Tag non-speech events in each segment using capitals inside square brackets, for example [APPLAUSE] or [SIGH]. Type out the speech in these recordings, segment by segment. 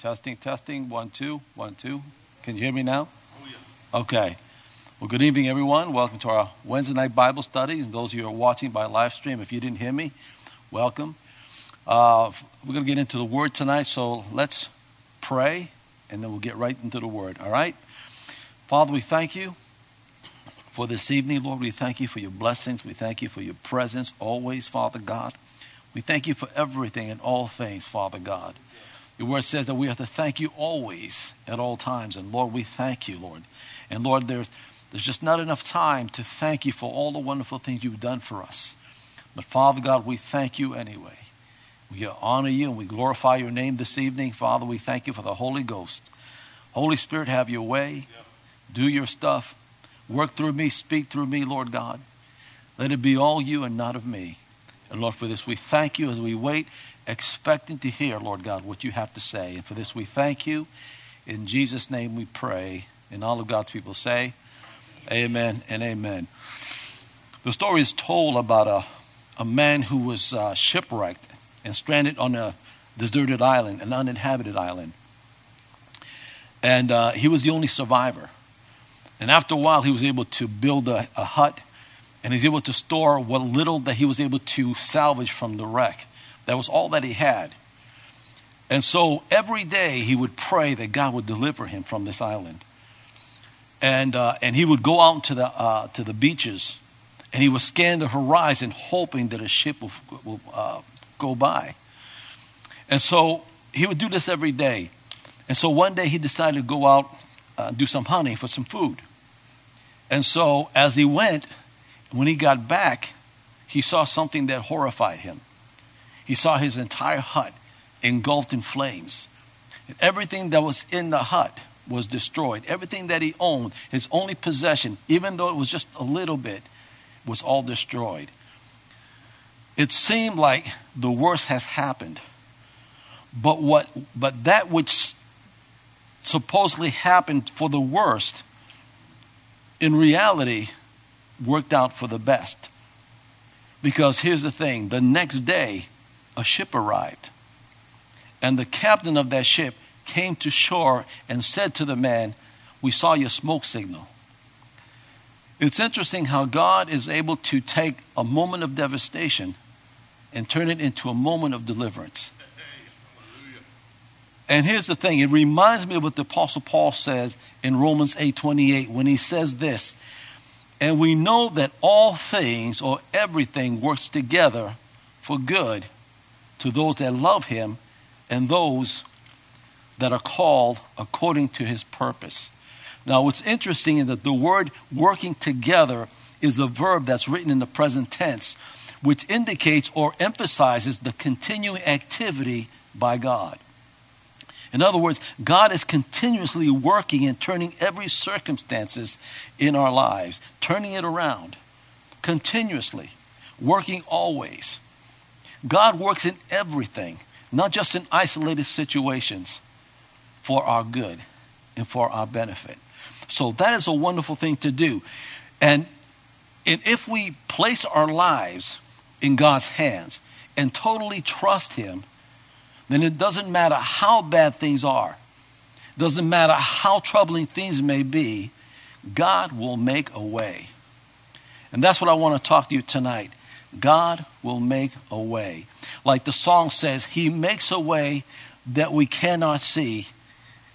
Testing, testing. One, two, one, two. Can you hear me now? Okay. Well, good evening, everyone. Welcome to our Wednesday night Bible study. And those of you who are watching by live stream, if you didn't hear me, welcome. Uh, we're going to get into the Word tonight, so let's pray, and then we'll get right into the Word. All right? Father, we thank you for this evening, Lord. We thank you for your blessings. We thank you for your presence always, Father God. We thank you for everything and all things, Father God. Your word says that we have to thank you always at all times. And Lord, we thank you, Lord. And Lord, there's, there's just not enough time to thank you for all the wonderful things you've done for us. But Father God, we thank you anyway. We honor you and we glorify your name this evening. Father, we thank you for the Holy Ghost. Holy Spirit, have your way. Do your stuff. Work through me, speak through me, Lord God. Let it be all you and not of me. And Lord, for this we thank you as we wait, expecting to hear, Lord God, what you have to say. And for this we thank you. In Jesus' name we pray. And all of God's people say, Amen and amen. The story is told about a, a man who was uh, shipwrecked and stranded on a deserted island, an uninhabited island. And uh, he was the only survivor. And after a while, he was able to build a, a hut and he's able to store what little that he was able to salvage from the wreck. That was all that he had. And so every day he would pray that God would deliver him from this island. And, uh, and he would go out to the, uh, to the beaches and he would scan the horizon hoping that a ship will, will uh, go by. And so he would do this every day. And so one day he decided to go out uh, do some hunting for some food. And so as he went, when he got back, he saw something that horrified him. He saw his entire hut engulfed in flames. Everything that was in the hut was destroyed. Everything that he owned, his only possession, even though it was just a little bit, was all destroyed. It seemed like the worst has happened. But what but that which supposedly happened for the worst in reality worked out for the best. Because here's the thing the next day, a ship arrived. And the captain of that ship came to shore and said to the man, We saw your smoke signal. It's interesting how God is able to take a moment of devastation and turn it into a moment of deliverance. And here's the thing, it reminds me of what the apostle Paul says in Romans 8:28 when he says this, and we know that all things or everything works together for good to those that love him and those that are called according to his purpose. Now, what's interesting is that the word working together is a verb that's written in the present tense, which indicates or emphasizes the continuing activity by God. In other words, God is continuously working and turning every circumstances in our lives, turning it around continuously, working always. God works in everything, not just in isolated situations, for our good and for our benefit. So that is a wonderful thing to do. And, and if we place our lives in God's hands and totally trust Him, then it doesn't matter how bad things are, doesn't matter how troubling things may be, God will make a way. And that's what I want to talk to you tonight. God will make a way. Like the song says, He makes a way that we cannot see.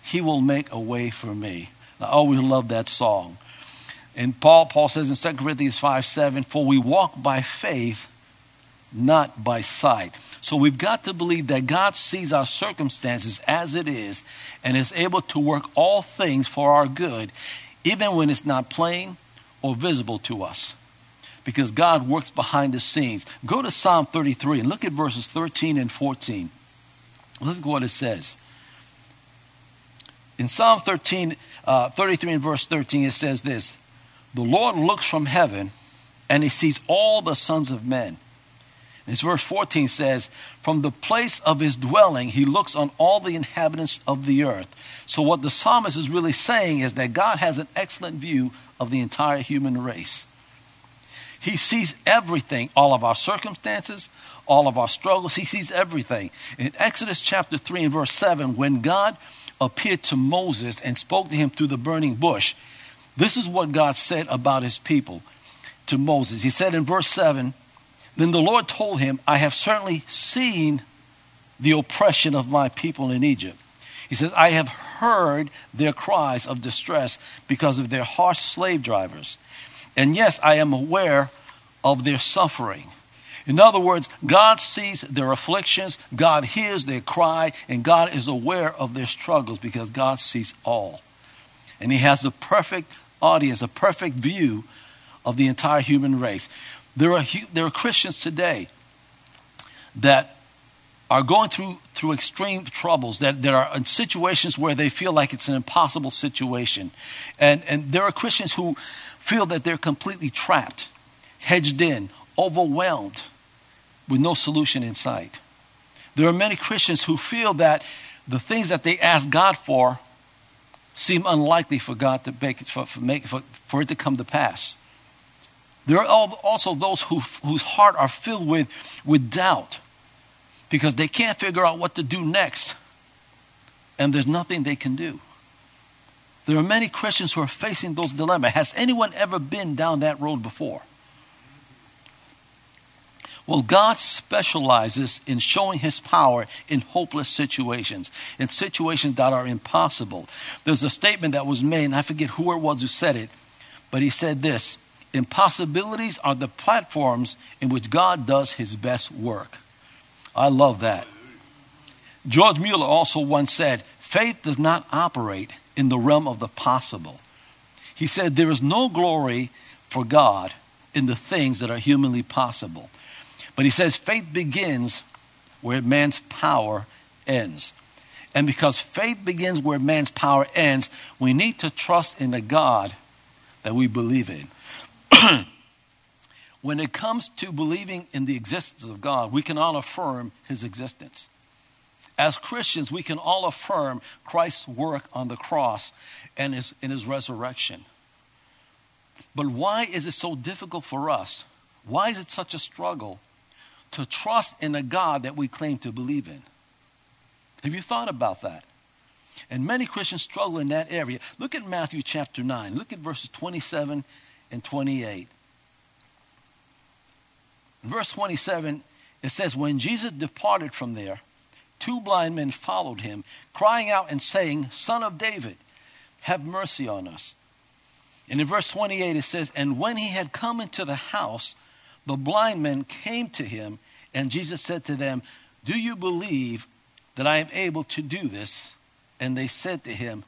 He will make a way for me. I always love that song. And Paul, Paul says in 2 Corinthians 5 7, For we walk by faith, not by sight. So we've got to believe that God sees our circumstances as it is and is able to work all things for our good, even when it's not plain or visible to us. Because God works behind the scenes. Go to Psalm 33 and look at verses 13 and 14. Look at what it says. In Psalm 13, uh, 33 and verse 13, it says this The Lord looks from heaven and he sees all the sons of men. As verse 14 says, From the place of his dwelling, he looks on all the inhabitants of the earth. So, what the psalmist is really saying is that God has an excellent view of the entire human race. He sees everything, all of our circumstances, all of our struggles. He sees everything. In Exodus chapter 3 and verse 7, when God appeared to Moses and spoke to him through the burning bush, this is what God said about his people to Moses. He said in verse 7 Then the Lord told him, I have certainly seen the oppression of my people in Egypt. He says, I have heard their cries of distress because of their harsh slave drivers. And yes, I am aware of their suffering. In other words, God sees their afflictions, God hears their cry, and God is aware of their struggles because God sees all. And He has a perfect audience, a perfect view of the entire human race. There are, there are Christians today that are going through, through extreme troubles, that, that are in situations where they feel like it's an impossible situation. And, and there are Christians who feel that they're completely trapped, hedged in, overwhelmed with no solution in sight. There are many Christians who feel that the things that they ask God for seem unlikely for God to make it, for, for, make, for, for it to come to pass. There are also those who, whose heart are filled with, with doubt because they can't figure out what to do next, and there's nothing they can do. There are many Christians who are facing those dilemmas. Has anyone ever been down that road before? Well, God specializes in showing his power in hopeless situations, in situations that are impossible. There's a statement that was made, and I forget who it was who said it, but he said this Impossibilities are the platforms in which God does his best work. I love that. George Mueller also once said, Faith does not operate in the realm of the possible. He said, There is no glory for God in the things that are humanly possible. But he says faith begins where man's power ends. And because faith begins where man's power ends, we need to trust in the God that we believe in. [CLEARS THROAT] when it comes to believing in the existence of God, we can all affirm his existence. As Christians, we can all affirm Christ's work on the cross and his, in his resurrection. But why is it so difficult for us? Why is it such a struggle to trust in a God that we claim to believe in. Have you thought about that? And many Christians struggle in that area. Look at Matthew chapter 9. Look at verses 27 and 28. In verse 27, it says, When Jesus departed from there, two blind men followed him, crying out and saying, Son of David, have mercy on us. And in verse 28, it says, And when he had come into the house, the blind men came to him, and Jesus said to them, Do you believe that I am able to do this? And they said to him,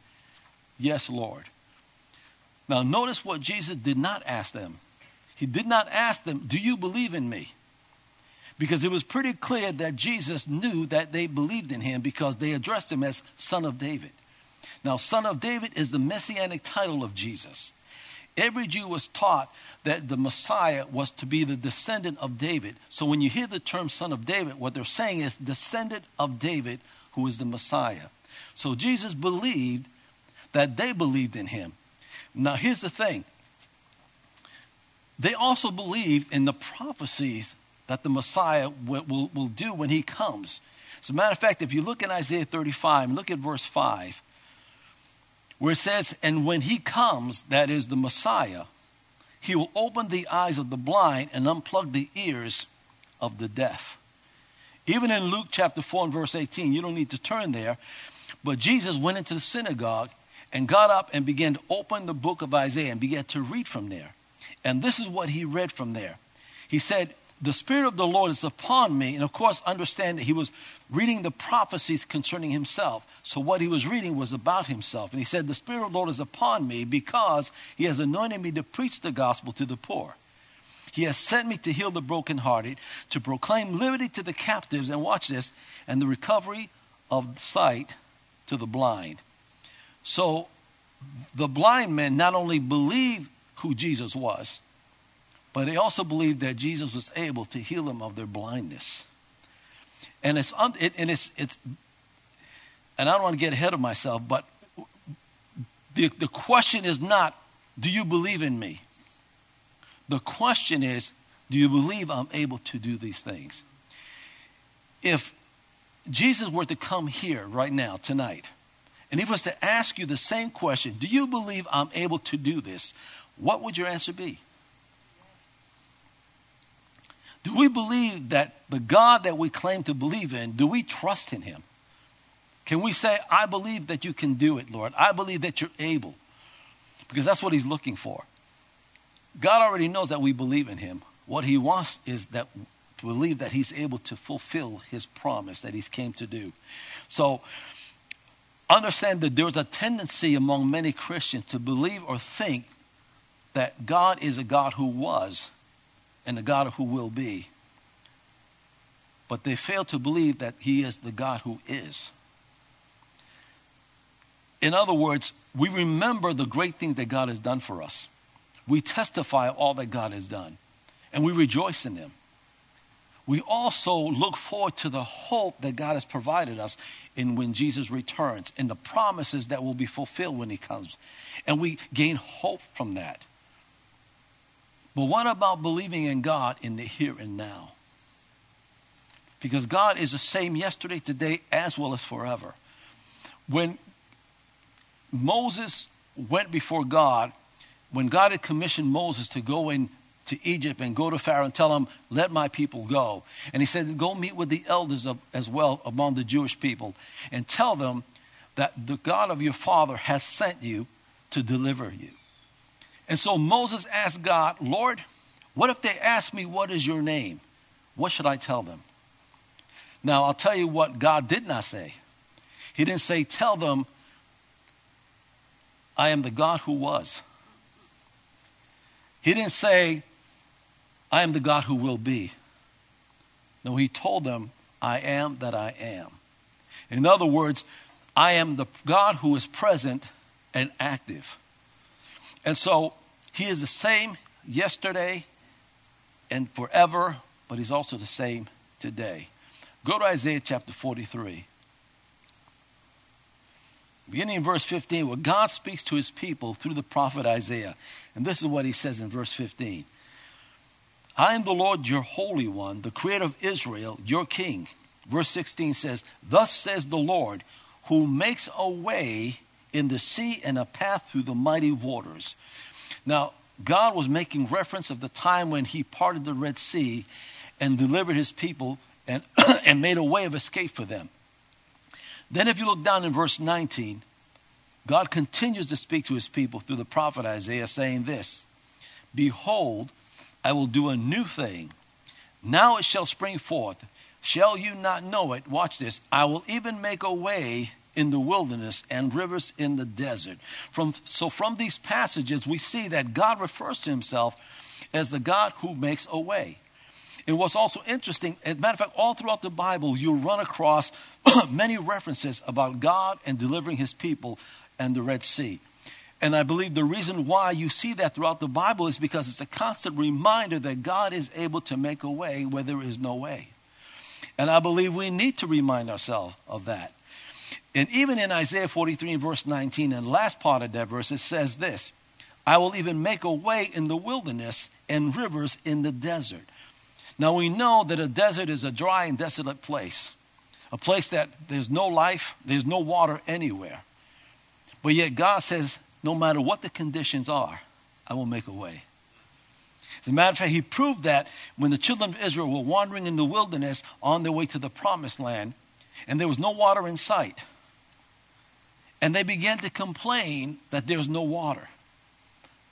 Yes, Lord. Now, notice what Jesus did not ask them. He did not ask them, Do you believe in me? Because it was pretty clear that Jesus knew that they believed in him because they addressed him as Son of David. Now, Son of David is the messianic title of Jesus. Every Jew was taught that the Messiah was to be the descendant of David. So when you hear the term son of David, what they're saying is descendant of David, who is the Messiah. So Jesus believed that they believed in him. Now, here's the thing they also believed in the prophecies that the Messiah will, will, will do when he comes. As a matter of fact, if you look in Isaiah 35 look at verse 5, where it says, And when he comes, that is the Messiah, he will open the eyes of the blind and unplug the ears of the deaf. Even in Luke chapter 4 and verse 18, you don't need to turn there, but Jesus went into the synagogue and got up and began to open the book of Isaiah and began to read from there. And this is what he read from there. He said, the Spirit of the Lord is upon me. And of course, understand that he was reading the prophecies concerning himself. So what he was reading was about himself. And he said, The Spirit of the Lord is upon me because he has anointed me to preach the gospel to the poor. He has sent me to heal the brokenhearted, to proclaim liberty to the captives, and watch this, and the recovery of sight to the blind. So the blind men not only believed who Jesus was, but they also believed that Jesus was able to heal them of their blindness. And it's, it, and it's, it's, and I don't want to get ahead of myself, but the, the question is not, do you believe in me? The question is do you believe I'm able to do these things? If Jesus were to come here right now, tonight, and he was to ask you the same question Do you believe I'm able to do this? What would your answer be? Do we believe that the God that we claim to believe in, do we trust in him? Can we say, I believe that you can do it, Lord? I believe that you're able. Because that's what he's looking for. God already knows that we believe in him. What he wants is that to believe that he's able to fulfill his promise that he's came to do. So understand that there's a tendency among many Christians to believe or think that God is a God who was and the God who will be. But they fail to believe that he is the God who is. In other words, we remember the great things that God has done for us. We testify all that God has done, and we rejoice in them. We also look forward to the hope that God has provided us in when Jesus returns and the promises that will be fulfilled when he comes. And we gain hope from that. But what about believing in God in the here and now? Because God is the same yesterday, today, as well as forever. When Moses went before God, when God had commissioned Moses to go in to Egypt and go to Pharaoh and tell him, Let my people go. And he said, Go meet with the elders of, as well among the Jewish people and tell them that the God of your father has sent you to deliver you. And so Moses asked God, Lord, what if they ask me, What is your name? What should I tell them? Now, I'll tell you what God did not say. He didn't say, Tell them, I am the God who was. He didn't say, I am the God who will be. No, he told them, I am that I am. In other words, I am the God who is present and active. And so he is the same yesterday and forever, but he's also the same today. Go to Isaiah chapter 43. Beginning in verse 15, where God speaks to his people through the prophet Isaiah. And this is what he says in verse 15 I am the Lord your Holy One, the Creator of Israel, your King. Verse 16 says, Thus says the Lord, who makes a way in the sea and a path through the mighty waters. Now, God was making reference of the time when he parted the Red Sea and delivered his people and, [CLEARS THROAT] and made a way of escape for them. Then, if you look down in verse 19, God continues to speak to his people through the prophet Isaiah, saying this Behold, I will do a new thing. Now it shall spring forth. Shall you not know it? Watch this. I will even make a way in the wilderness and rivers in the desert. From, so, from these passages, we see that God refers to himself as the God who makes a way. It was also interesting, as a matter of fact, all throughout the Bible, you run across [CLEARS THROAT] many references about God and delivering his people and the Red Sea. And I believe the reason why you see that throughout the Bible is because it's a constant reminder that God is able to make a way where there is no way. And I believe we need to remind ourselves of that. And even in Isaiah 43 and verse 19, and last part of that verse, it says this I will even make a way in the wilderness and rivers in the desert. Now we know that a desert is a dry and desolate place, a place that there's no life, there's no water anywhere. But yet God says, no matter what the conditions are, I will make a way. As a matter of fact, he proved that when the children of Israel were wandering in the wilderness on their way to the promised land, and there was no water in sight. And they began to complain that there's no water.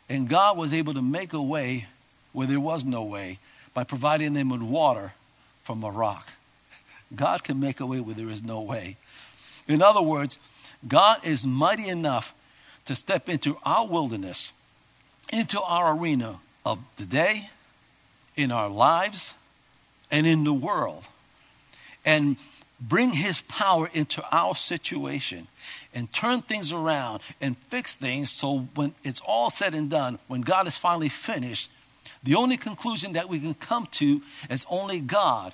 And God was able to make a way where there was no way by providing them with water from a rock. God can make a way where there is no way. In other words, God is mighty enough to step into our wilderness, into our arena of the day, in our lives, and in the world, and bring his power into our situation and turn things around and fix things so when it's all said and done, when God is finally finished, the only conclusion that we can come to is only God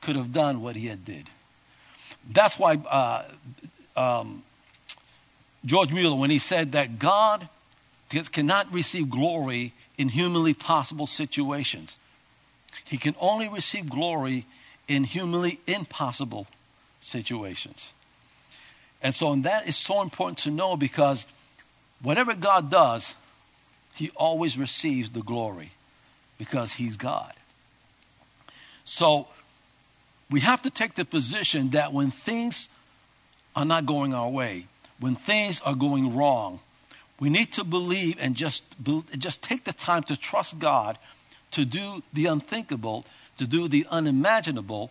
could have done what he had did. That's why uh, um, George Mueller, when he said that God cannot receive glory in humanly possible situations. He can only receive glory in humanly impossible situations. And so, and that is so important to know because whatever God does, He always receives the glory because He's God. So, we have to take the position that when things are not going our way, when things are going wrong, we need to believe and just, just take the time to trust God to do the unthinkable, to do the unimaginable,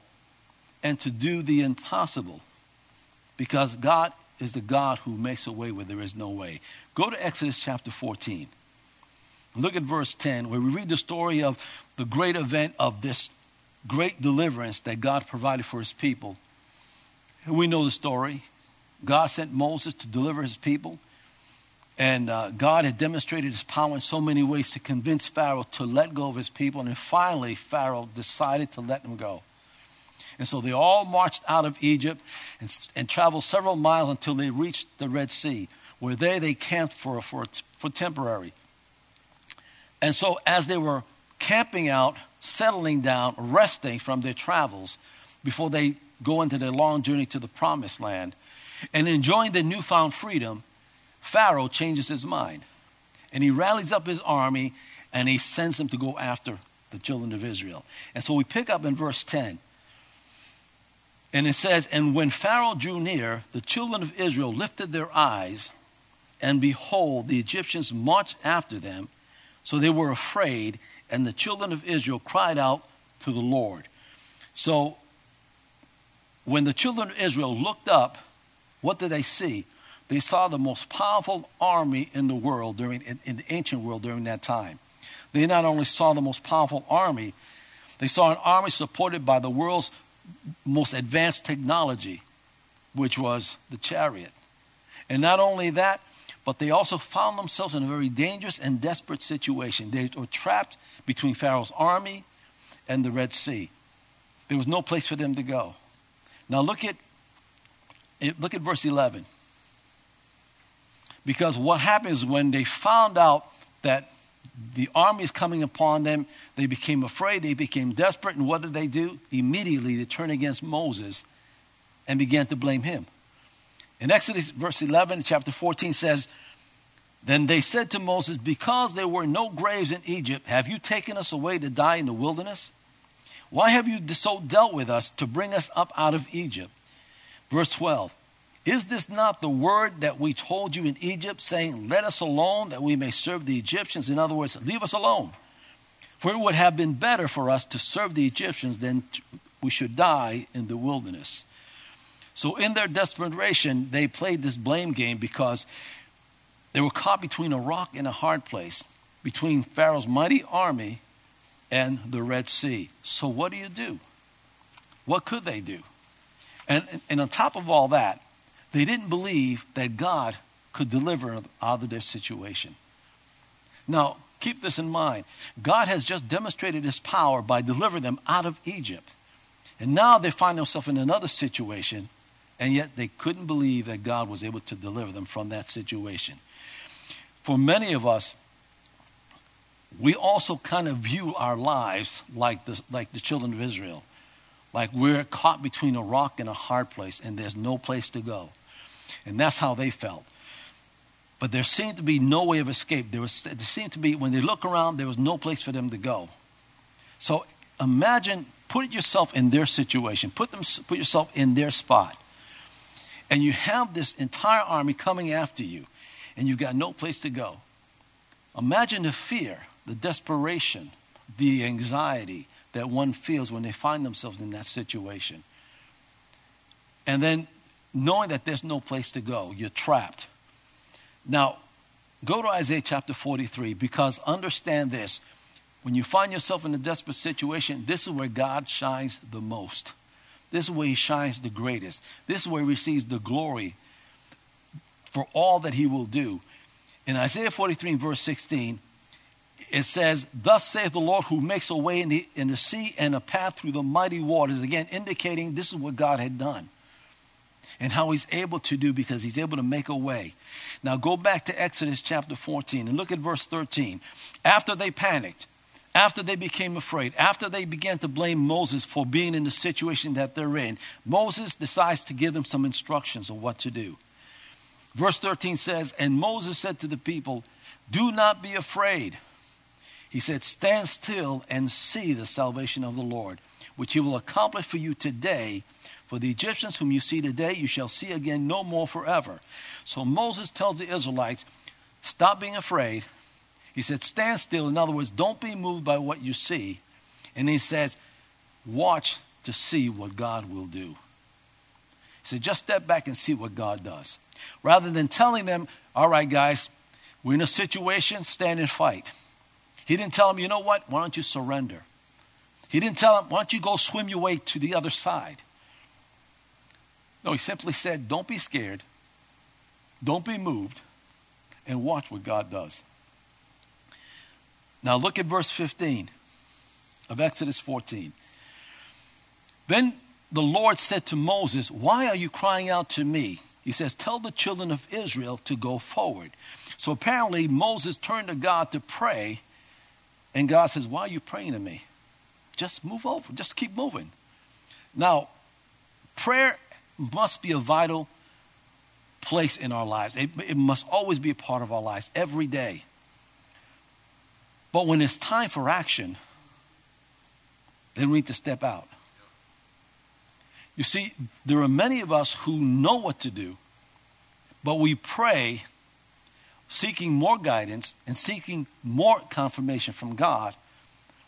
and to do the impossible. Because God is the God who makes a way where there is no way. Go to Exodus chapter 14. Look at verse 10, where we read the story of the great event of this great deliverance that God provided for his people. And We know the story. God sent Moses to deliver his people. And uh, God had demonstrated his power in so many ways to convince Pharaoh to let go of his people. And then finally, Pharaoh decided to let them go. And so they all marched out of Egypt and, and traveled several miles until they reached the Red Sea, where there they camped for, for, for temporary. And so as they were camping out, settling down, resting from their travels before they go into their long journey to the promised land, and enjoying their newfound freedom, Pharaoh changes his mind. And he rallies up his army and he sends them to go after the children of Israel. And so we pick up in verse 10. And it says, And when Pharaoh drew near, the children of Israel lifted their eyes, and behold, the Egyptians marched after them. So they were afraid, and the children of Israel cried out to the Lord. So when the children of Israel looked up, what did they see? They saw the most powerful army in the world during in, in, the ancient world during that time. They not only saw the most powerful army, they saw an army supported by the world's most advanced technology, which was the chariot. And not only that, but they also found themselves in a very dangerous and desperate situation. They were trapped between Pharaoh's army and the Red Sea. There was no place for them to go. Now look at eh, look at verse 11. Because what happens when they found out that the army is coming upon them, they became afraid, they became desperate, and what did they do? Immediately they turned against Moses and began to blame him. In Exodus verse 11, chapter 14 says, Then they said to Moses, Because there were no graves in Egypt, have you taken us away to die in the wilderness? Why have you so dealt with us to bring us up out of Egypt? Verse 12, is this not the word that we told you in Egypt, saying, Let us alone that we may serve the Egyptians? In other words, leave us alone. For it would have been better for us to serve the Egyptians than we should die in the wilderness. So, in their desperation, they played this blame game because they were caught between a rock and a hard place, between Pharaoh's mighty army and the Red Sea. So, what do you do? What could they do? And, and on top of all that, they didn't believe that God could deliver out of their situation. Now, keep this in mind. God has just demonstrated his power by delivering them out of Egypt. And now they find themselves in another situation, and yet they couldn't believe that God was able to deliver them from that situation. For many of us, we also kind of view our lives like the, like the children of Israel. Like we're caught between a rock and a hard place, and there's no place to go. And that's how they felt. But there seemed to be no way of escape. There, was, there seemed to be, when they look around, there was no place for them to go. So imagine, put yourself in their situation, put, them, put yourself in their spot. And you have this entire army coming after you, and you've got no place to go. Imagine the fear, the desperation, the anxiety that one feels when they find themselves in that situation. And then knowing that there's no place to go. You're trapped. Now, go to Isaiah chapter 43 because understand this. When you find yourself in a desperate situation, this is where God shines the most. This is where he shines the greatest. This is where he receives the glory for all that he will do. In Isaiah 43, verse 16, it says, Thus saith the Lord who makes a way in the, in the sea and a path through the mighty waters. Again, indicating this is what God had done. And how he's able to do because he's able to make a way. Now go back to Exodus chapter 14 and look at verse 13. After they panicked, after they became afraid, after they began to blame Moses for being in the situation that they're in, Moses decides to give them some instructions on what to do. Verse 13 says, And Moses said to the people, Do not be afraid. He said, Stand still and see the salvation of the Lord, which he will accomplish for you today. For the Egyptians whom you see today, you shall see again no more forever. So Moses tells the Israelites, Stop being afraid he said, Stand still. In other words, don't be moved by what you see. And he says, Watch to see what God will do. He said, Just step back and see what God does. Rather than telling them, All right, guys, we're in a situation, stand and fight. He didn't tell them, You know what? Why don't you surrender? He didn't tell them, Why don't you go swim your way to the other side? No, he simply said, Don't be scared, don't be moved, and watch what God does. Now look at verse 15 of Exodus 14. Then the Lord said to Moses, Why are you crying out to me? He says, Tell the children of Israel to go forward. So apparently Moses turned to God to pray, and God says, Why are you praying to me? Just move over, just keep moving. Now, prayer must be a vital place in our lives. It, it must always be a part of our lives every day. But when it's time for action, then we need to step out. You see, there are many of us who know what to do, but we pray seeking more guidance and seeking more confirmation from God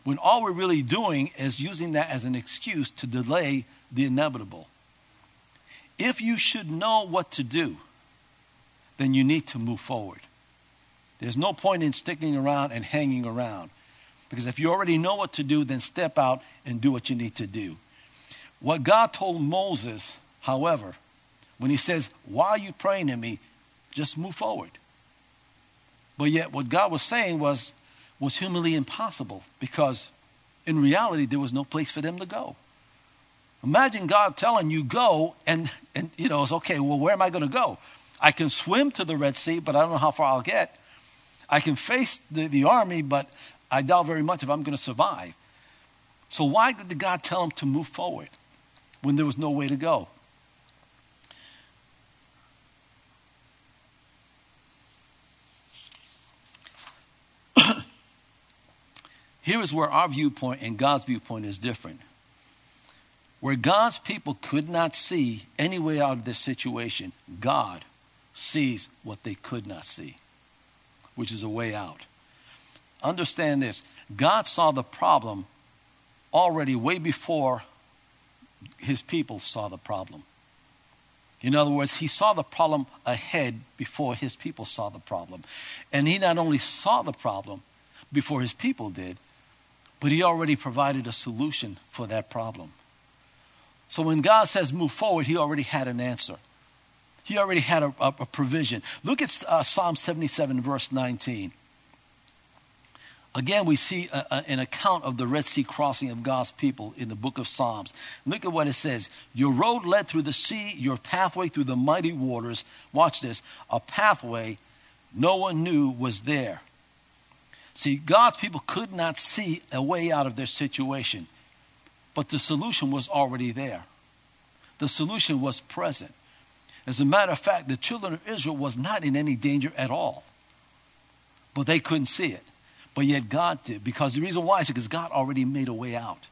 when all we're really doing is using that as an excuse to delay the inevitable. If you should know what to do, then you need to move forward. There's no point in sticking around and hanging around. Because if you already know what to do, then step out and do what you need to do. What God told Moses, however, when he says, Why are you praying to me? Just move forward. But yet, what God was saying was, was humanly impossible because in reality, there was no place for them to go. Imagine God telling you, Go, and, and you know, it's okay, well, where am I going to go? I can swim to the Red Sea, but I don't know how far I'll get. I can face the, the army, but I doubt very much if I'm going to survive. So, why did God tell him to move forward when there was no way to go? [COUGHS] Here is where our viewpoint and God's viewpoint is different. Where God's people could not see any way out of this situation, God sees what they could not see which is a way out. Understand this God saw the problem already way before his people saw the problem. In other words, he saw the problem ahead before his people saw the problem. And he not only saw the problem before his people did, but he already provided a solution for that problem. So when God says move forward, he already had an answer. He already had a, a, a provision. Look at uh, Psalm 77, verse 19. Again, we see a, a, an account of the Red Sea crossing of God's people in the book of Psalms. Look at what it says Your road led through the sea, your pathway through the mighty waters. Watch this a pathway no one knew was there. See, God's people could not see a way out of their situation, but the solution was already there. The solution was present. As a matter of fact, the children of Israel was not in any danger at all. But they couldn't see it. But yet God did. Because the reason why is because God already made a way out.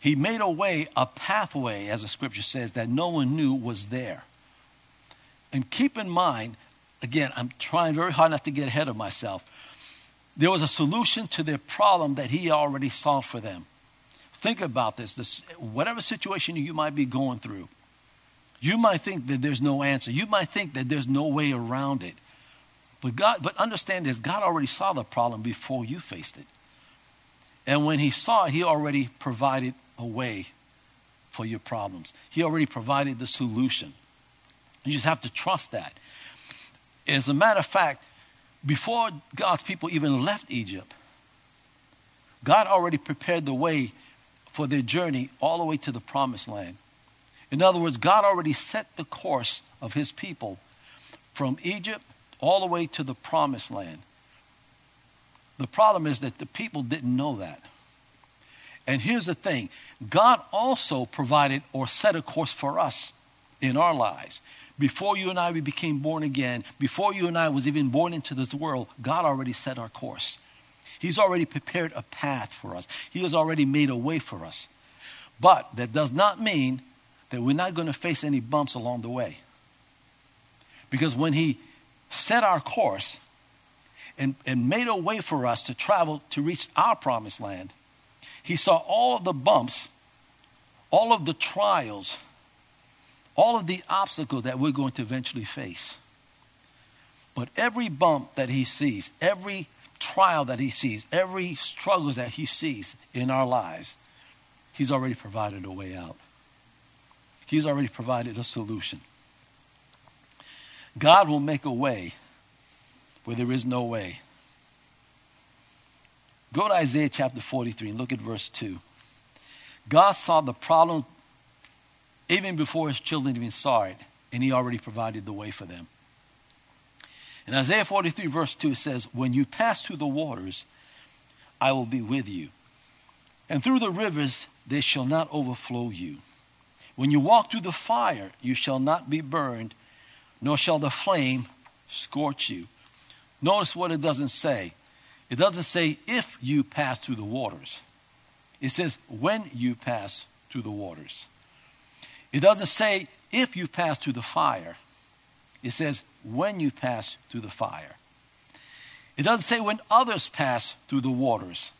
He made a way, a pathway, as the scripture says, that no one knew was there. And keep in mind, again, I'm trying very hard not to get ahead of myself. There was a solution to their problem that he already solved for them. Think about this, this whatever situation you might be going through, you might think that there's no answer. You might think that there's no way around it. But God, but understand this, God already saw the problem before you faced it. And when he saw it, he already provided a way for your problems. He already provided the solution. You just have to trust that. As a matter of fact, before God's people even left Egypt, God already prepared the way for their journey all the way to the promised land. In other words, God already set the course of his people from Egypt all the way to the promised land. The problem is that the people didn't know that. And here's the thing God also provided or set a course for us in our lives. Before you and I we became born again, before you and I was even born into this world, God already set our course. He's already prepared a path for us. He has already made a way for us. But that does not mean that we're not going to face any bumps along the way. Because when He set our course and, and made a way for us to travel to reach our promised land, He saw all of the bumps, all of the trials, all of the obstacles that we're going to eventually face. But every bump that He sees, every trial that He sees, every struggles that He sees in our lives, He's already provided a way out. He's already provided a solution. God will make a way where there is no way. Go to Isaiah chapter 43 and look at verse 2. God saw the problem even before his children even saw it, and he already provided the way for them. In Isaiah 43, verse 2, it says, When you pass through the waters, I will be with you. And through the rivers, they shall not overflow you. When you walk through the fire, you shall not be burned, nor shall the flame scorch you. Notice what it doesn't say. It doesn't say if you pass through the waters, it says when you pass through the waters. It doesn't say if you pass through the fire, it says when you pass through the fire. It doesn't say when others pass through the waters,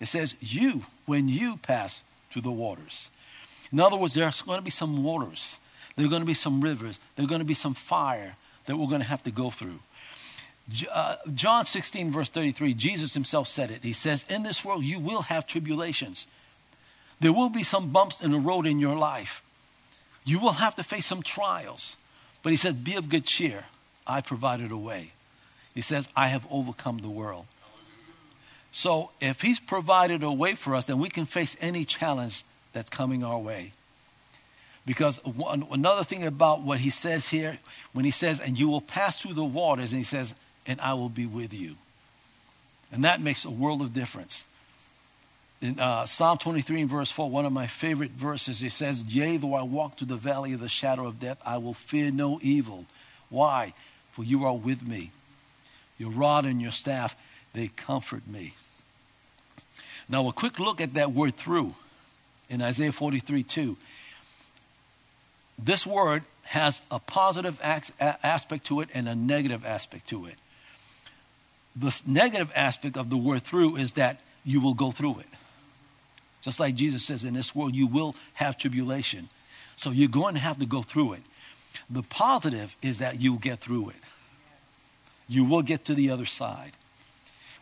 it says you when you pass through the waters. In other words, there's going to be some waters, there are going to be some rivers, there are going to be some fire that we're going to have to go through. Uh, John 16, verse 33, Jesus himself said it. He says, In this world you will have tribulations. There will be some bumps in the road in your life. You will have to face some trials. But he says, Be of good cheer. I provided a way. He says, I have overcome the world. So if he's provided a way for us, then we can face any challenge that's coming our way. Because one, another thing about what he says here, when he says, and you will pass through the waters, and he says, and I will be with you. And that makes a world of difference. In uh, Psalm 23 and verse 4, one of my favorite verses, it says, Yea, though I walk through the valley of the shadow of death, I will fear no evil. Why? For you are with me. Your rod and your staff, they comfort me. Now, a quick look at that word through in Isaiah 43 2. This word has a positive aspect to it and a negative aspect to it the negative aspect of the word through is that you will go through it. Just like Jesus says, in this world, you will have tribulation. So you're going to have to go through it. The positive is that you'll get through it. You will get to the other side.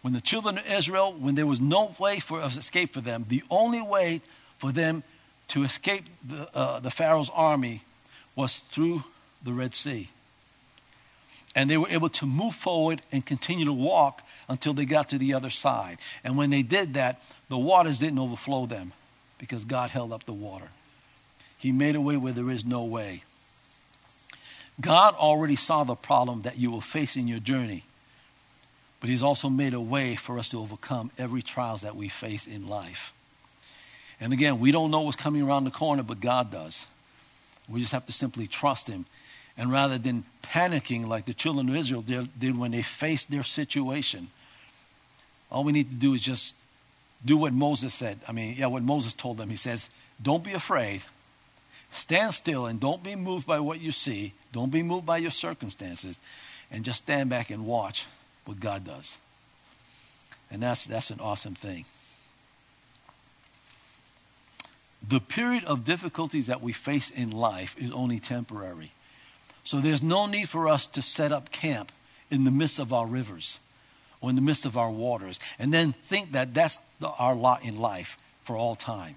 When the children of Israel, when there was no way for escape for them, the only way for them to escape the, uh, the Pharaoh's army was through the Red Sea and they were able to move forward and continue to walk until they got to the other side. And when they did that, the waters didn't overflow them because God held up the water. He made a way where there is no way. God already saw the problem that you will face in your journey, but He's also made a way for us to overcome every trials that we face in life. And again, we don't know what's coming around the corner, but God does. We just have to simply trust Him and rather than panicking like the children of Israel did, did when they faced their situation, all we need to do is just do what Moses said. I mean, yeah, what Moses told them. He says, Don't be afraid. Stand still and don't be moved by what you see. Don't be moved by your circumstances. And just stand back and watch what God does. And that's, that's an awesome thing. The period of difficulties that we face in life is only temporary. So there's no need for us to set up camp in the midst of our rivers or in the midst of our waters and then think that that's the, our lot in life for all time.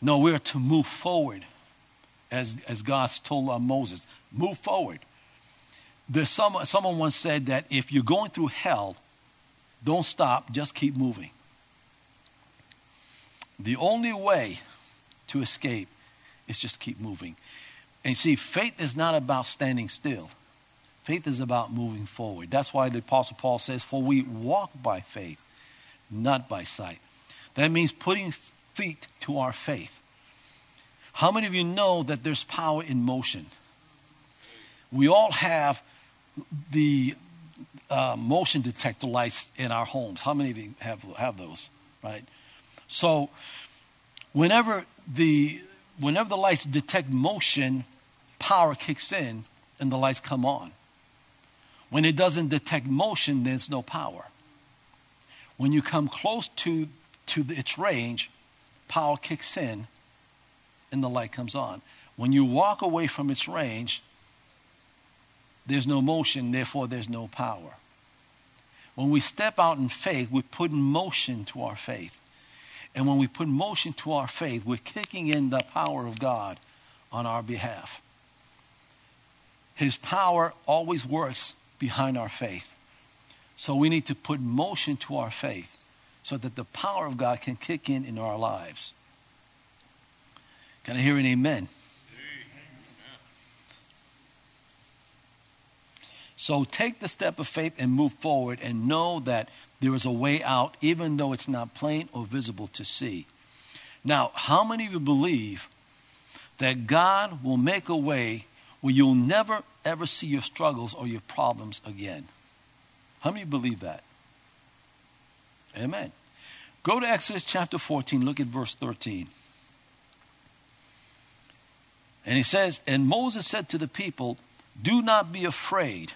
No, we're to move forward as, as God told uh, Moses. Move forward. There's some, someone once said that if you're going through hell, don't stop, just keep moving. The only way to escape is just keep moving. And see, faith is not about standing still. Faith is about moving forward. That's why the Apostle Paul says, For we walk by faith, not by sight. That means putting feet to our faith. How many of you know that there's power in motion? We all have the uh, motion detector lights in our homes. How many of you have, have those, right? So, whenever the, whenever the lights detect motion, power kicks in and the lights come on. When it doesn't detect motion, there's no power. When you come close to, to its range, power kicks in and the light comes on. When you walk away from its range, there's no motion, therefore, there's no power. When we step out in faith, we put motion to our faith. And when we put motion to our faith, we're kicking in the power of God on our behalf. His power always works behind our faith. So we need to put motion to our faith so that the power of God can kick in in our lives. Can I hear an amen? So take the step of faith and move forward and know that there is a way out, even though it's not plain or visible to see. Now, how many of you believe that God will make a way where you'll never ever see your struggles or your problems again? How many believe that? Amen. Go to Exodus chapter 14, look at verse 13. And he says, And Moses said to the people, Do not be afraid.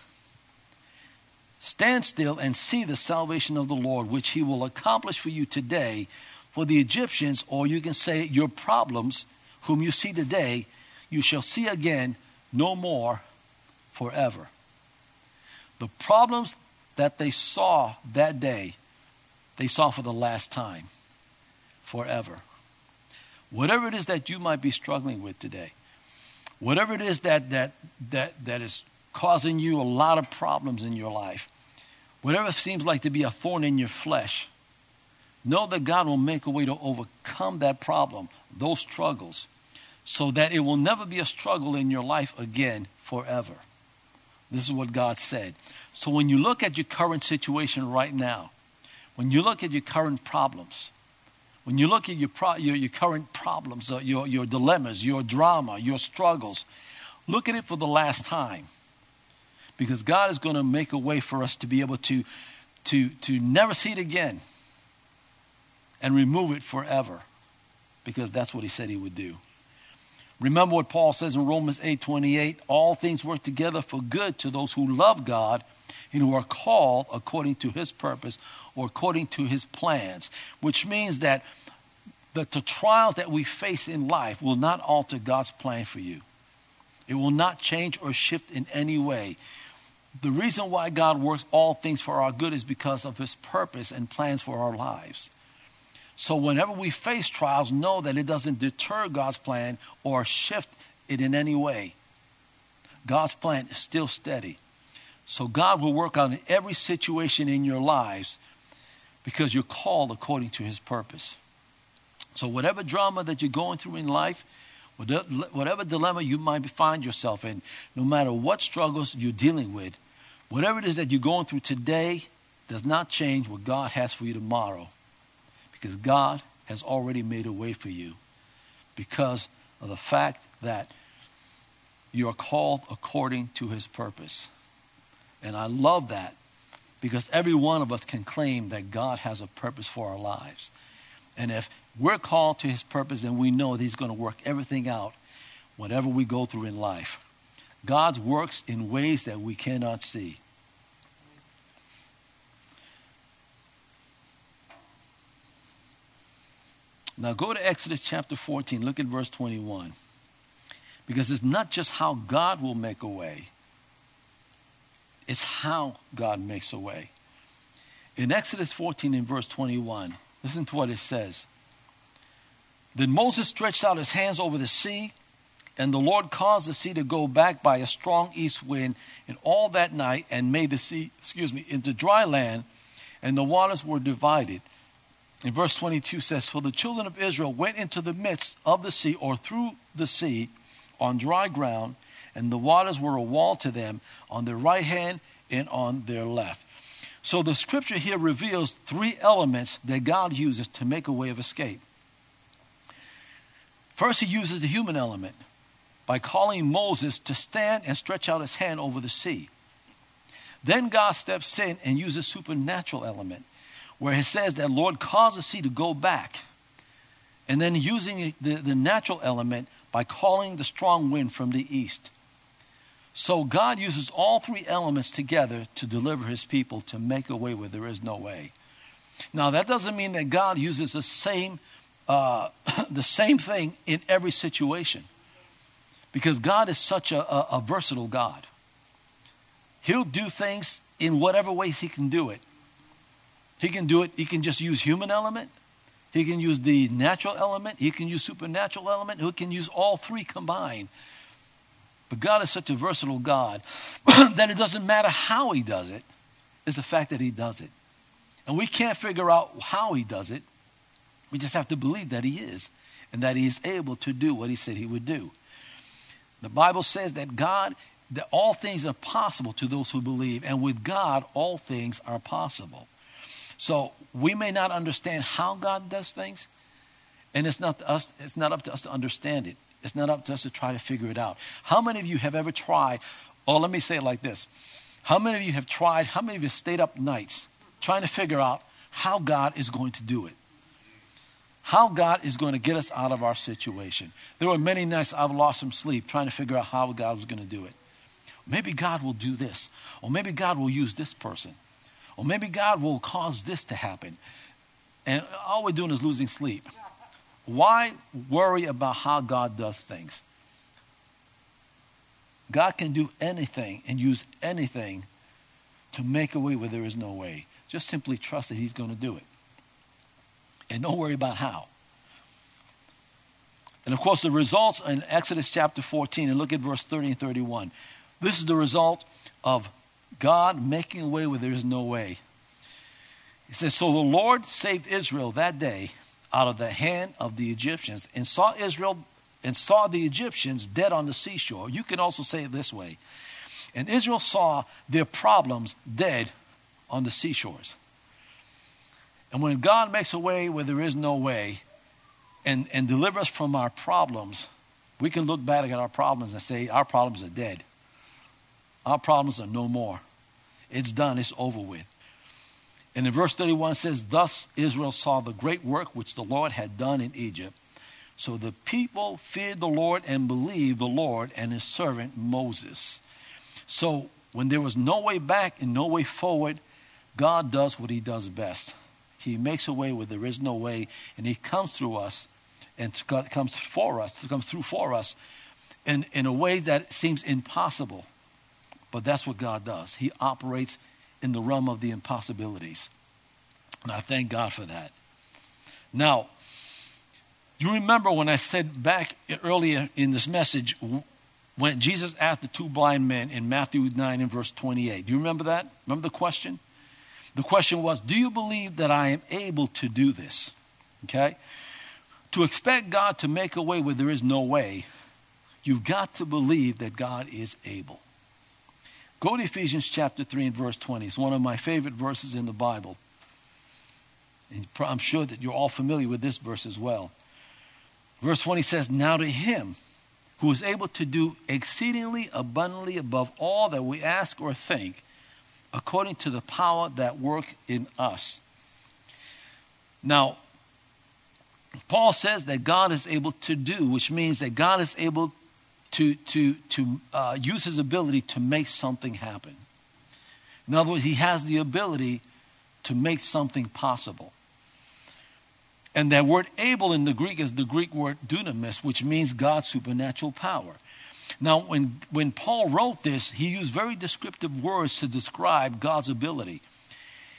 Stand still and see the salvation of the Lord, which he will accomplish for you today. For the Egyptians, or you can say your problems, whom you see today, you shall see again no more forever. The problems that they saw that day, they saw for the last time, forever. Whatever it is that you might be struggling with today, whatever it is that, that, that, that is causing you a lot of problems in your life, whatever seems like to be a thorn in your flesh, know that God will make a way to overcome that problem, those struggles, so that it will never be a struggle in your life again forever. This is what God said. So when you look at your current situation right now, when you look at your current problems, when you look at your, pro- your, your, current problems, uh, your, your dilemmas, your drama, your struggles, look at it for the last time because God is going to make a way for us to be able to, to, to never see it again and remove it forever because that's what he said he would do. Remember what Paul says in Romans 8 28 all things work together for good to those who love God and who are called according to his purpose or according to his plans, which means that the, the trials that we face in life will not alter God's plan for you. It will not change or shift in any way the reason why God works all things for our good is because of his purpose and plans for our lives. So whenever we face trials, know that it doesn't deter God's plan or shift it in any way. God's plan is still steady. So God will work in every situation in your lives because you're called according to his purpose. So whatever drama that you're going through in life, whatever dilemma you might find yourself in, no matter what struggles you're dealing with, whatever it is that you're going through today does not change what God has for you tomorrow. Because God has already made a way for you because of the fact that you are called according to his purpose. And I love that because every one of us can claim that God has a purpose for our lives. And if we're called to his purpose, then we know that he's going to work everything out, whatever we go through in life. God works in ways that we cannot see. Now go to Exodus chapter 14. Look at verse 21. Because it's not just how God will make a way, it's how God makes a way. In Exodus 14, in verse 21, listen to what it says. Then Moses stretched out his hands over the sea, and the Lord caused the sea to go back by a strong east wind, and all that night, and made the sea, excuse me, into dry land, and the waters were divided. In verse 22 says, For the children of Israel went into the midst of the sea or through the sea on dry ground, and the waters were a wall to them on their right hand and on their left. So the scripture here reveals three elements that God uses to make a way of escape. First, he uses the human element by calling Moses to stand and stretch out his hand over the sea. Then God steps in and uses supernatural element where he says that Lord caused the sea to go back. And then using the, the natural element by calling the strong wind from the east. So God uses all three elements together to deliver his people to make a way where there is no way. Now that doesn't mean that God uses the same uh, [COUGHS] the same thing in every situation, because God is such a, a, a versatile God. He'll do things in whatever ways He can do it. He can do it. He can just use human element. He can use the natural element. He can use supernatural element. He can use all three combined. But God is such a versatile God [CLEARS THROAT] that it doesn't matter how He does it. It's the fact that He does it. And we can't figure out how He does it. We just have to believe that He is and that He is able to do what He said He would do. The Bible says that God, that all things are possible to those who believe, and with God, all things are possible. So we may not understand how God does things, and it's not us, it's not up to us to understand it. It's not up to us to try to figure it out. How many of you have ever tried, or let me say it like this. How many of you have tried, how many of you stayed up nights trying to figure out how God is going to do it? How God is going to get us out of our situation. There were many nights I've lost some sleep trying to figure out how God was going to do it. Maybe God will do this, or maybe God will use this person. Or maybe God will cause this to happen. And all we're doing is losing sleep. Why worry about how God does things? God can do anything and use anything to make a way where there is no way. Just simply trust that He's going to do it. And don't worry about how. And of course, the results in Exodus chapter 14, and look at verse 30 and 31. This is the result of God making a way where there is no way. He says, So the Lord saved Israel that day out of the hand of the Egyptians and saw Israel and saw the Egyptians dead on the seashore. You can also say it this way. And Israel saw their problems dead on the seashores. And when God makes a way where there is no way and, and delivers us from our problems, we can look back at our problems and say, Our problems are dead. Our problems are no more. It's done, it's over with. And in verse 31 says, Thus Israel saw the great work which the Lord had done in Egypt. So the people feared the Lord and believed the Lord and his servant Moses. So when there was no way back and no way forward, God does what he does best. He makes a way where there is no way, and he comes through us and comes for us, comes through for us in, in a way that seems impossible. But that's what God does. He operates in the realm of the impossibilities. And I thank God for that. Now, you remember when I said back earlier in this message when Jesus asked the two blind men in Matthew 9 and verse 28. Do you remember that? Remember the question? The question was, Do you believe that I am able to do this? Okay? To expect God to make a way where there is no way, you've got to believe that God is able. Go to Ephesians chapter 3 and verse 20. It's one of my favorite verses in the Bible. And I'm sure that you're all familiar with this verse as well. Verse 20 says, Now to him who is able to do exceedingly abundantly above all that we ask or think, according to the power that work in us. Now, Paul says that God is able to do, which means that God is able to, to, to uh, use his ability to make something happen. In other words, he has the ability to make something possible. And that word able in the Greek is the Greek word dunamis, which means God's supernatural power. Now, when, when Paul wrote this, he used very descriptive words to describe God's ability.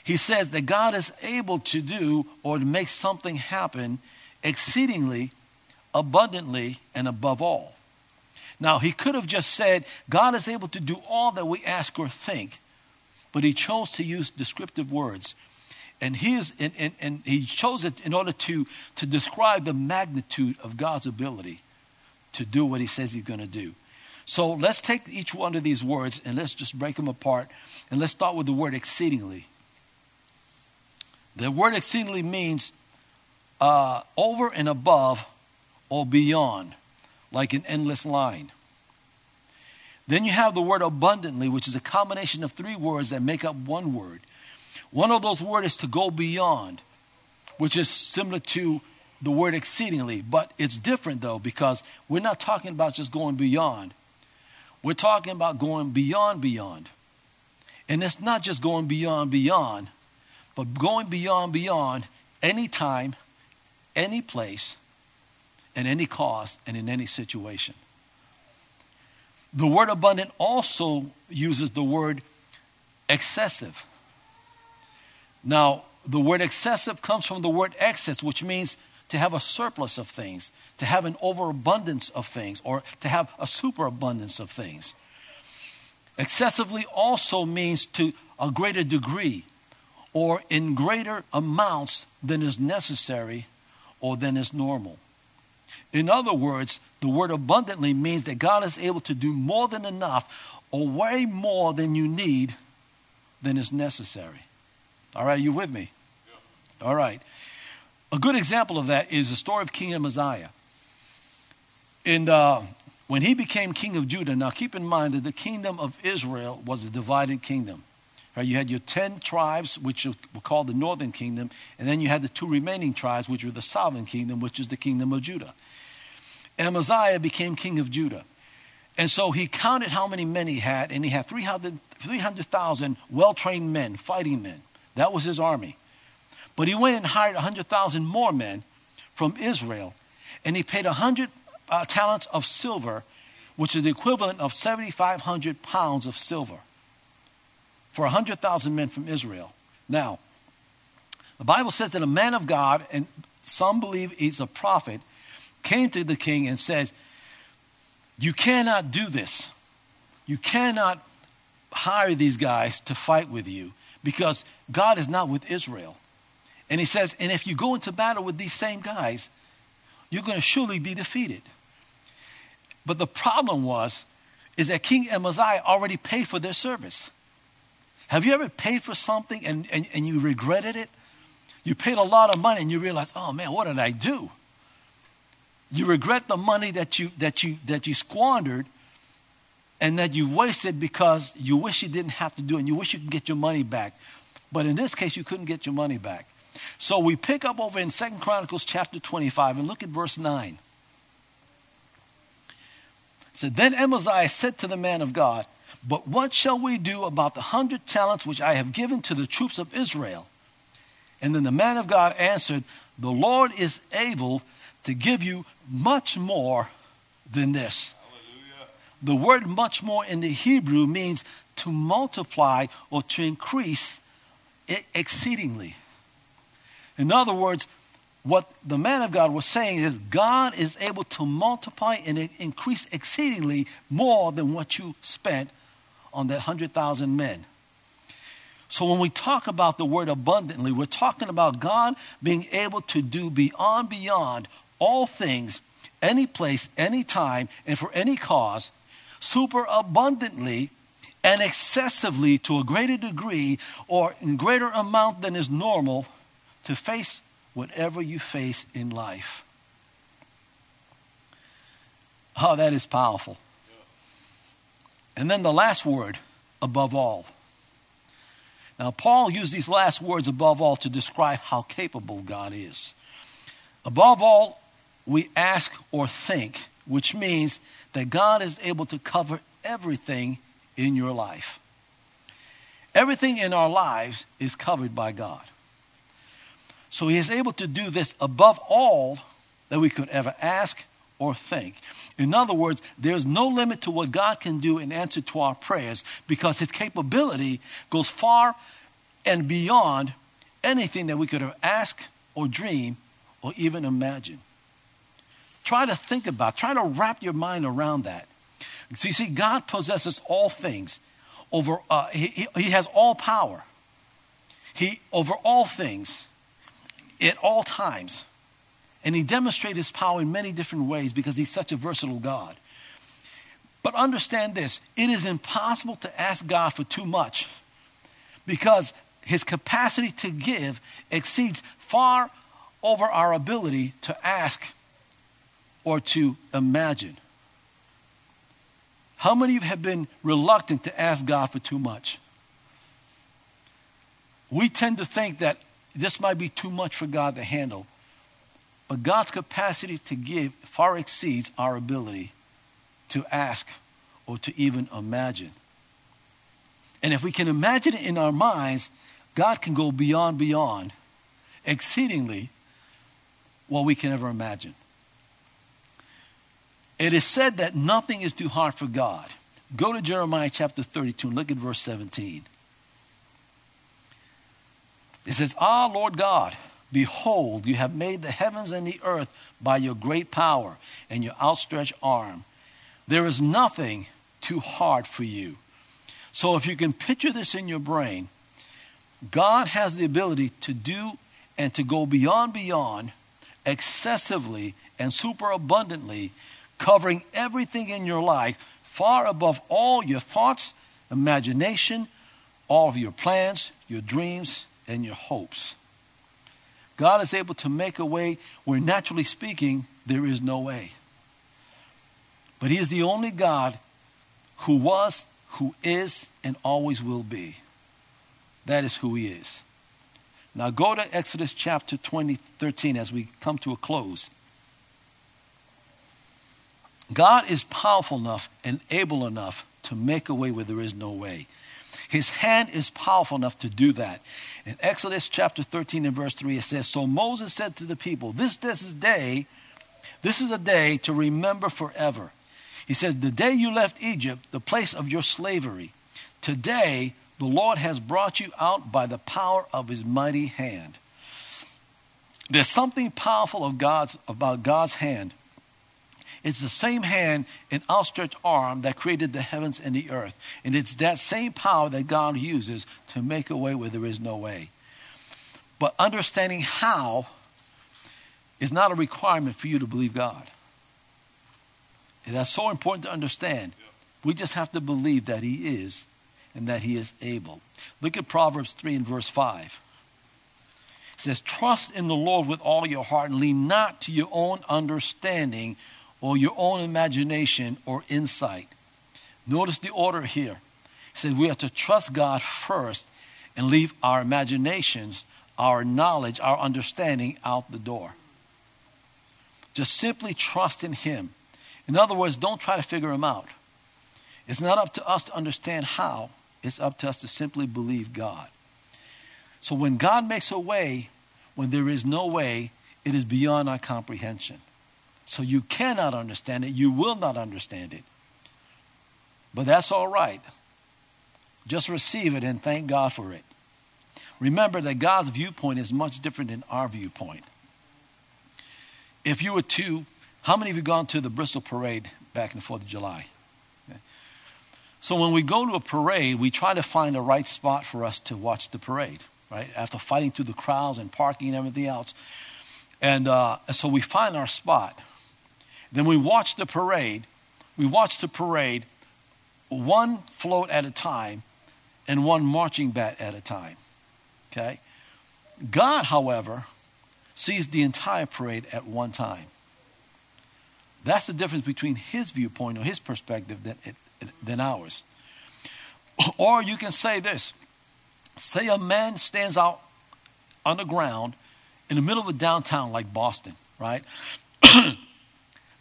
He says that God is able to do or to make something happen exceedingly, abundantly, and above all. Now, he could have just said, God is able to do all that we ask or think, but he chose to use descriptive words. And he, is, and, and, and he chose it in order to, to describe the magnitude of God's ability to do what he says he's going to do. So let's take each one of these words and let's just break them apart. And let's start with the word exceedingly. The word exceedingly means uh, over and above or beyond, like an endless line. Then you have the word abundantly, which is a combination of three words that make up one word. One of those words is to go beyond, which is similar to the word exceedingly, but it's different though because we're not talking about just going beyond. We're talking about going beyond, beyond. And it's not just going beyond, beyond, but going beyond, beyond anytime, any place, and any cause, and in any situation. The word abundant also uses the word excessive. Now, the word excessive comes from the word excess, which means to have a surplus of things, to have an overabundance of things, or to have a superabundance of things. Excessively also means to a greater degree or in greater amounts than is necessary or than is normal. In other words, the word abundantly means that God is able to do more than enough or way more than you need than is necessary. All right, are you with me? Yeah. All right. A good example of that is the story of King Amaziah. And uh, when he became king of Judah, now keep in mind that the kingdom of Israel was a divided kingdom. Right, you had your 10 tribes, which were called the northern kingdom, and then you had the two remaining tribes, which were the southern kingdom, which is the kingdom of Judah. Amaziah became king of Judah. And so he counted how many men he had, and he had 300,000 300, well trained men, fighting men. That was his army. But he went and hired 100,000 more men from Israel, and he paid 100 uh, talents of silver, which is the equivalent of 7,500 pounds of silver, for 100,000 men from Israel. Now, the Bible says that a man of God, and some believe he's a prophet, came to the king and said, You cannot do this. You cannot hire these guys to fight with you because God is not with Israel. And he says, And if you go into battle with these same guys, you're going to surely be defeated. But the problem was, is that King Amaziah already paid for their service. Have you ever paid for something and, and, and you regretted it? You paid a lot of money and you realize, oh man, what did I do? You regret the money that you, that you, that you squandered and that you wasted because you wish you didn't have to do it and you wish you could get your money back. But in this case, you couldn't get your money back. So we pick up over in Second Chronicles chapter 25 and look at verse 9. It said, Then Amaziah said to the man of God, But what shall we do about the hundred talents which I have given to the troops of Israel? And then the man of God answered, The Lord is able to give you much more than this. Hallelujah. The word much more in the Hebrew means to multiply or to increase exceedingly. In other words, what the man of God was saying is God is able to multiply and increase exceedingly more than what you spent on that 100,000 men. So when we talk about the word abundantly, we're talking about God being able to do beyond, beyond all things, any place, any time, and for any cause, super abundantly and excessively to a greater degree or in greater amount than is normal to face whatever you face in life. Oh, that is powerful. And then the last word, above all. Now, Paul used these last words, above all, to describe how capable God is. Above all, we ask or think, which means that God is able to cover everything in your life. Everything in our lives is covered by God. So he is able to do this above all that we could ever ask or think. In other words, there's no limit to what God can do in answer to our prayers because his capability goes far and beyond anything that we could have asked or dreamed or even imagine. Try to think about, try to wrap your mind around that. See, see, God possesses all things over, uh, he, he has all power. He, over all things, at all times, and he demonstrated his power in many different ways because he's such a versatile God. But understand this it is impossible to ask God for too much because his capacity to give exceeds far over our ability to ask or to imagine. How many of you have been reluctant to ask God for too much? We tend to think that this might be too much for God to handle. But God's capacity to give far exceeds our ability to ask or to even imagine. And if we can imagine it in our minds, God can go beyond, beyond, exceedingly what we can ever imagine. It is said that nothing is too hard for God. Go to Jeremiah chapter 32 and look at verse 17. It says, Ah, Lord God, behold, you have made the heavens and the earth by your great power and your outstretched arm. There is nothing too hard for you. So if you can picture this in your brain, God has the ability to do and to go beyond, beyond, excessively and super abundantly, covering everything in your life, far above all your thoughts, imagination, all of your plans, your dreams, and your hopes. God is able to make a way where, naturally speaking, there is no way. But He is the only God who was, who is, and always will be. That is who He is. Now go to Exodus chapter 20, 13 as we come to a close. God is powerful enough and able enough to make a way where there is no way. His hand is powerful enough to do that. In Exodus chapter 13 and verse 3, it says, So Moses said to the people, This, this is day, this is a day to remember forever. He says, The day you left Egypt, the place of your slavery, today the Lord has brought you out by the power of his mighty hand. There's something powerful of God's, about God's hand it's the same hand and outstretched arm that created the heavens and the earth. And it's that same power that God uses to make a way where there is no way. But understanding how is not a requirement for you to believe God. And that's so important to understand. We just have to believe that He is and that He is able. Look at Proverbs 3 and verse 5. It says, Trust in the Lord with all your heart and lean not to your own understanding or your own imagination or insight. Notice the order here. He says we have to trust God first and leave our imaginations, our knowledge, our understanding out the door. Just simply trust in Him. In other words, don't try to figure Him out. It's not up to us to understand how, it's up to us to simply believe God. So when God makes a way, when there is no way, it is beyond our comprehension. So you cannot understand it. You will not understand it. But that's all right. Just receive it and thank God for it. Remember that God's viewpoint is much different than our viewpoint. If you were to, how many of you gone to the Bristol parade back in the 4th of July? So when we go to a parade, we try to find the right spot for us to watch the parade, right? After fighting through the crowds and parking and everything else. And, uh, and so we find our spot. Then we watched the parade. We watched the parade one float at a time and one marching bat at a time. Okay? God, however, sees the entire parade at one time. That's the difference between his viewpoint or his perspective than, than ours. Or you can say this say a man stands out on the ground in the middle of a downtown like Boston, right? [CLEARS THROAT]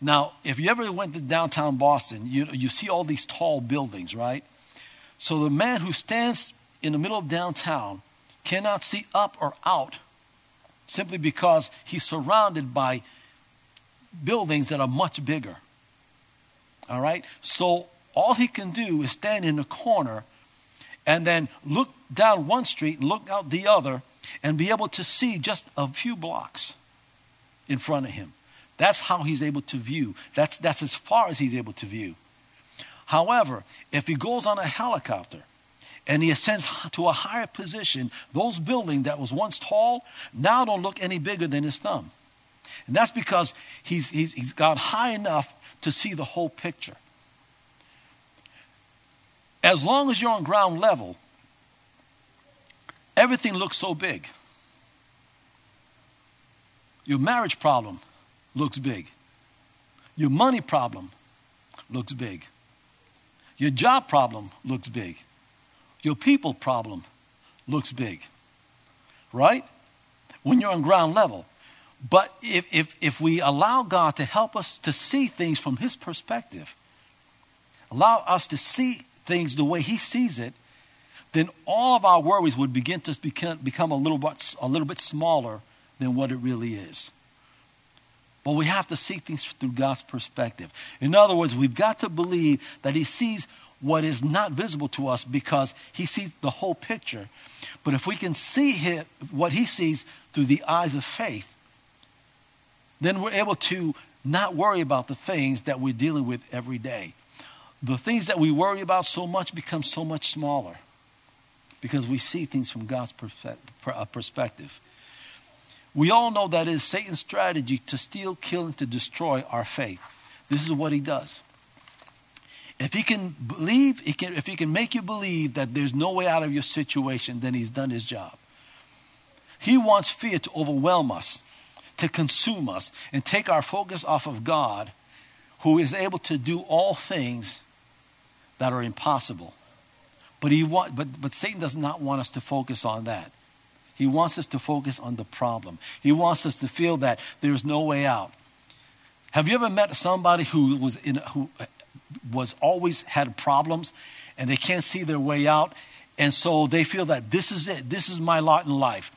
Now, if you ever went to downtown Boston, you, you see all these tall buildings, right? So the man who stands in the middle of downtown cannot see up or out simply because he's surrounded by buildings that are much bigger. All right? So all he can do is stand in the corner and then look down one street and look out the other and be able to see just a few blocks in front of him. That's how he's able to view. That's, that's as far as he's able to view. However, if he goes on a helicopter and he ascends to a higher position, those buildings that was once tall now don't look any bigger than his thumb. And that's because he's, he's, he's gone high enough to see the whole picture. As long as you're on ground level, everything looks so big. Your marriage problem looks big. Your money problem looks big. Your job problem looks big. Your people problem looks big. Right? When you're on ground level. But if, if, if we allow God to help us to see things from His perspective, allow us to see things the way He sees it, then all of our worries would begin to become, become a, little bit, a little bit smaller than what it really is. But we have to see things through God's perspective. In other words, we've got to believe that He sees what is not visible to us because He sees the whole picture. But if we can see him, what He sees through the eyes of faith, then we're able to not worry about the things that we're dealing with every day. The things that we worry about so much become so much smaller because we see things from God's uh, perspective. We all know that is Satan's strategy to steal, kill, and to destroy our faith. This is what he does. If he can believe, he can, if he can make you believe that there's no way out of your situation, then he's done his job. He wants fear to overwhelm us, to consume us, and take our focus off of God, who is able to do all things that are impossible. But, he want, but, but Satan does not want us to focus on that. He wants us to focus on the problem. He wants us to feel that there's no way out. Have you ever met somebody who was in who was always had problems and they can't see their way out and so they feel that this is it. This is my lot in life.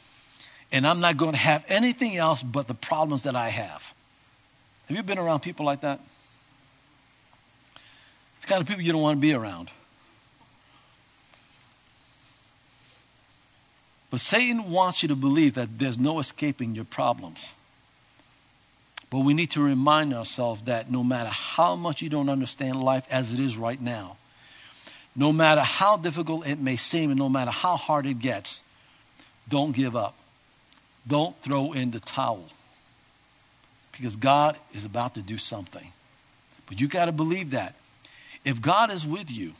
And I'm not going to have anything else but the problems that I have. Have you been around people like that? It's the kind of people you don't want to be around. But Satan wants you to believe that there's no escaping your problems. But we need to remind ourselves that no matter how much you don't understand life as it is right now, no matter how difficult it may seem and no matter how hard it gets, don't give up. Don't throw in the towel. Because God is about to do something. But you got to believe that. If God is with you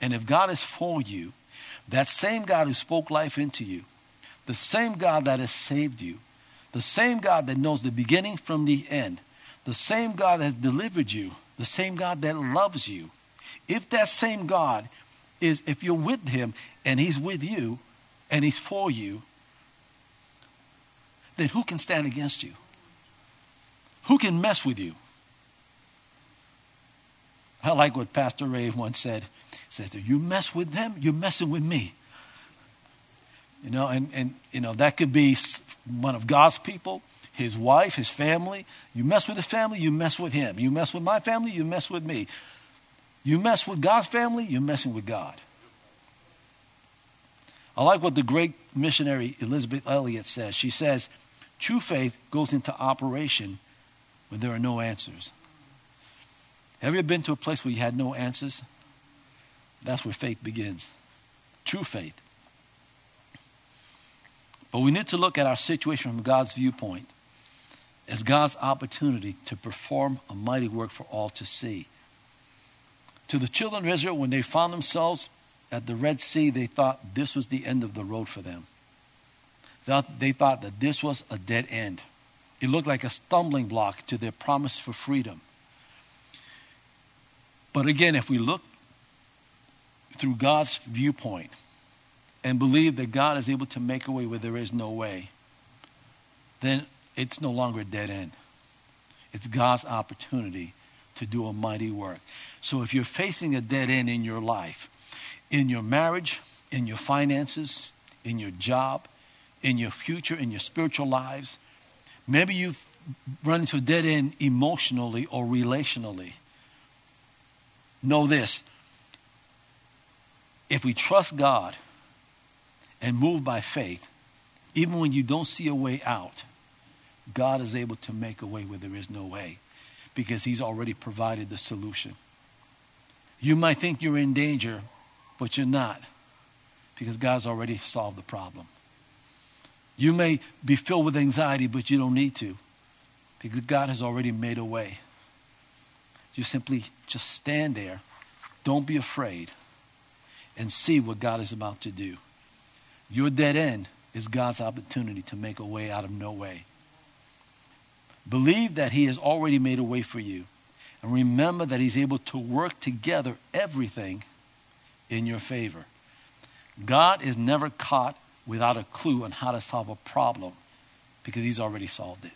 and if God is for you, that same God who spoke life into you, the same God that has saved you, the same God that knows the beginning from the end, the same God that has delivered you, the same God that loves you, if that same God is, if you're with him and he's with you and he's for you, then who can stand against you? Who can mess with you? I like what Pastor Ray once said says, You mess with them, you're messing with me. You know, and, and you know, that could be one of God's people, his wife, his family. You mess with the family, you mess with him. You mess with my family, you mess with me. You mess with God's family, you're messing with God. I like what the great missionary Elisabeth Elliot says. She says, True faith goes into operation when there are no answers. Have you ever been to a place where you had no answers? That's where faith begins. True faith. But we need to look at our situation from God's viewpoint as God's opportunity to perform a mighty work for all to see. To the children of Israel, when they found themselves at the Red Sea, they thought this was the end of the road for them. They thought that this was a dead end. It looked like a stumbling block to their promise for freedom. But again, if we look through God's viewpoint and believe that God is able to make a way where there is no way, then it's no longer a dead end. It's God's opportunity to do a mighty work. So if you're facing a dead end in your life, in your marriage, in your finances, in your job, in your future, in your spiritual lives, maybe you've run into a dead end emotionally or relationally. Know this if we trust God and move by faith, even when you don't see a way out, God is able to make a way where there is no way because He's already provided the solution. You might think you're in danger, but you're not Because God's already solved the problem. You may be filled with anxiety, but you don't need to because God has already made a way. You simply just stand there, don't be afraid, and see what God is about to do. Your dead end is God's opportunity to make a way out of no way. Believe that He has already made a way for you. And remember that He's able to work together everything in your favor. God is never caught without a clue on how to solve a problem because He's already solved it.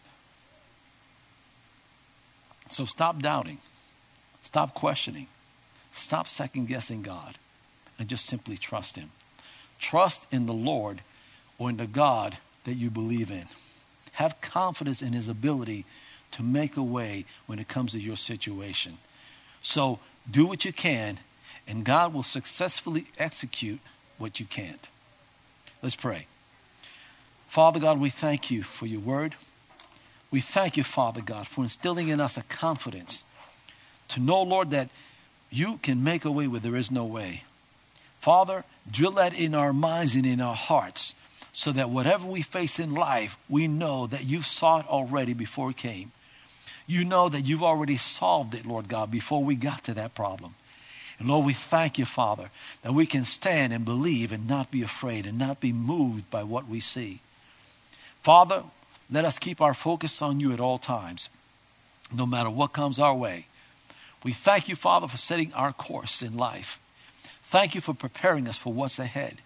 So stop doubting, stop questioning, stop second guessing God, and just simply trust Him. Trust in the Lord or in the God that you believe in. Have confidence in His ability to make a way when it comes to your situation. So do what you can, and God will successfully execute what you can't. Let's pray. Father God, we thank you for your word. We thank you, Father God, for instilling in us a confidence to know, Lord, that you can make a way where there is no way. Father, drill that in our minds and in our hearts so that whatever we face in life, we know that you've it already before it came. You know that you've already solved it, Lord God, before we got to that problem. And Lord, we thank you, Father, that we can stand and believe and not be afraid and not be moved by what we see. Father, let us keep our focus on you at all times, no matter what comes our way. We thank you, Father, for setting our course in life. Thank you for preparing us for what's ahead.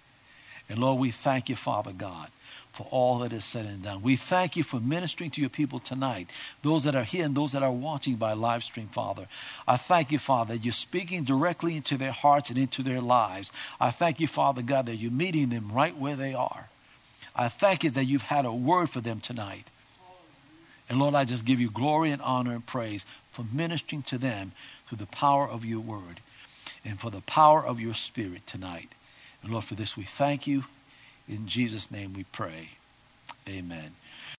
And Lord, we thank you, Father God, for all that is said and done. We thank you for ministering to your people tonight, those that are here and those that are watching by live stream, Father. I thank you, Father, that you're speaking directly into their hearts and into their lives. I thank you, Father God, that you're meeting them right where they are. I thank you that you've had a word for them tonight. And Lord, I just give you glory and honor and praise for ministering to them through the power of your word and for the power of your spirit tonight. And Lord, for this we thank you. In Jesus' name we pray. Amen.